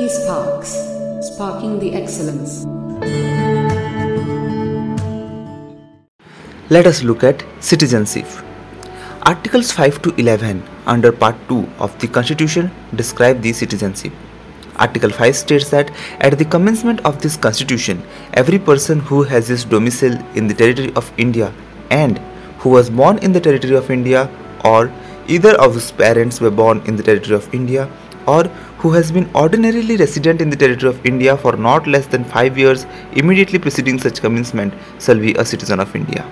eSparks, sparking the excellence. Let us look at citizenship. Articles 5 to 11 under Part 2 of the Constitution describe the citizenship. Article 5 states that at the commencement of this Constitution, every person who has his domicile in the territory of India and who was born in the territory of India or either of his parents were born in the territory of India or who has been ordinarily resident in the territory of India for not less than 5 years immediately preceding such commencement shall be a citizen of India.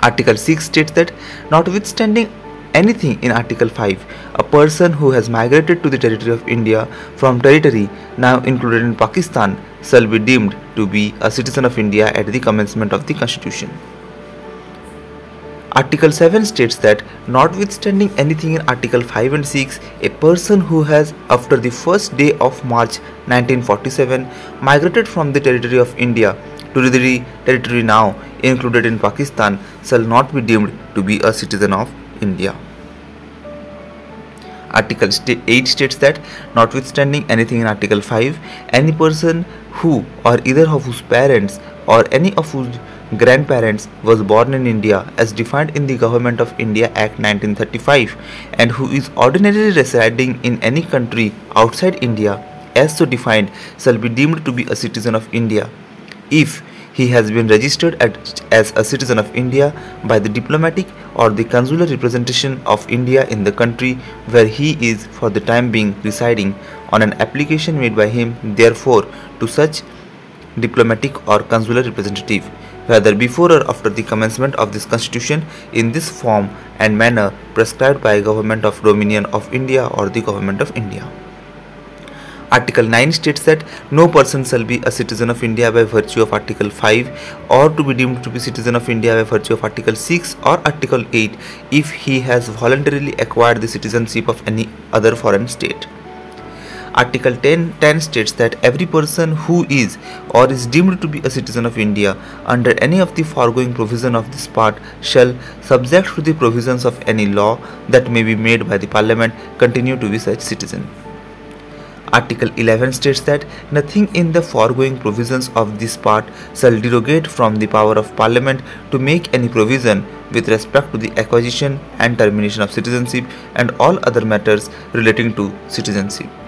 Article 6 states that notwithstanding anything in Article 5, a person who has migrated to the territory of India from territory now included in Pakistan shall be deemed to be a citizen of India at the commencement of the Constitution. Article 7 states that notwithstanding anything in Article 5 and 6, a person who has after the first day of March 1947 migrated from the territory of India to the territory now included in Pakistan shall not be deemed to be a citizen of India. Article 8 states that notwithstanding anything in Article 5, any person who or either of whose parents or any of whose grandparents was born in India as defined in the Government of India Act 1935 and who is ordinarily residing in any country outside India as so defined shall be deemed to be a citizen of India. If he has been registered as a citizen of India by the diplomatic or the consular representation of India in the country where he is for the time being residing on an application made by him therefore to such diplomatic or consular representative whether before or after the commencement of this constitution in this form and manner prescribed by government of Dominion of India or the government of India. Article 9 states that no person shall be a citizen of India by virtue of Article 5 or to be deemed to be citizen of India by virtue of Article 6 or Article 8 if he has voluntarily acquired the citizenship of any other foreign state. Article 10, 10 states that every person who is or is deemed to be a citizen of India under any of the foregoing provision of this part shall, subject to the provisions of any law that may be made by the Parliament, continue to be such citizen. Article 11 states that nothing in the foregoing provisions of this part shall derogate from the power of Parliament to make any provision with respect to the acquisition and termination of citizenship and all other matters relating to citizenship.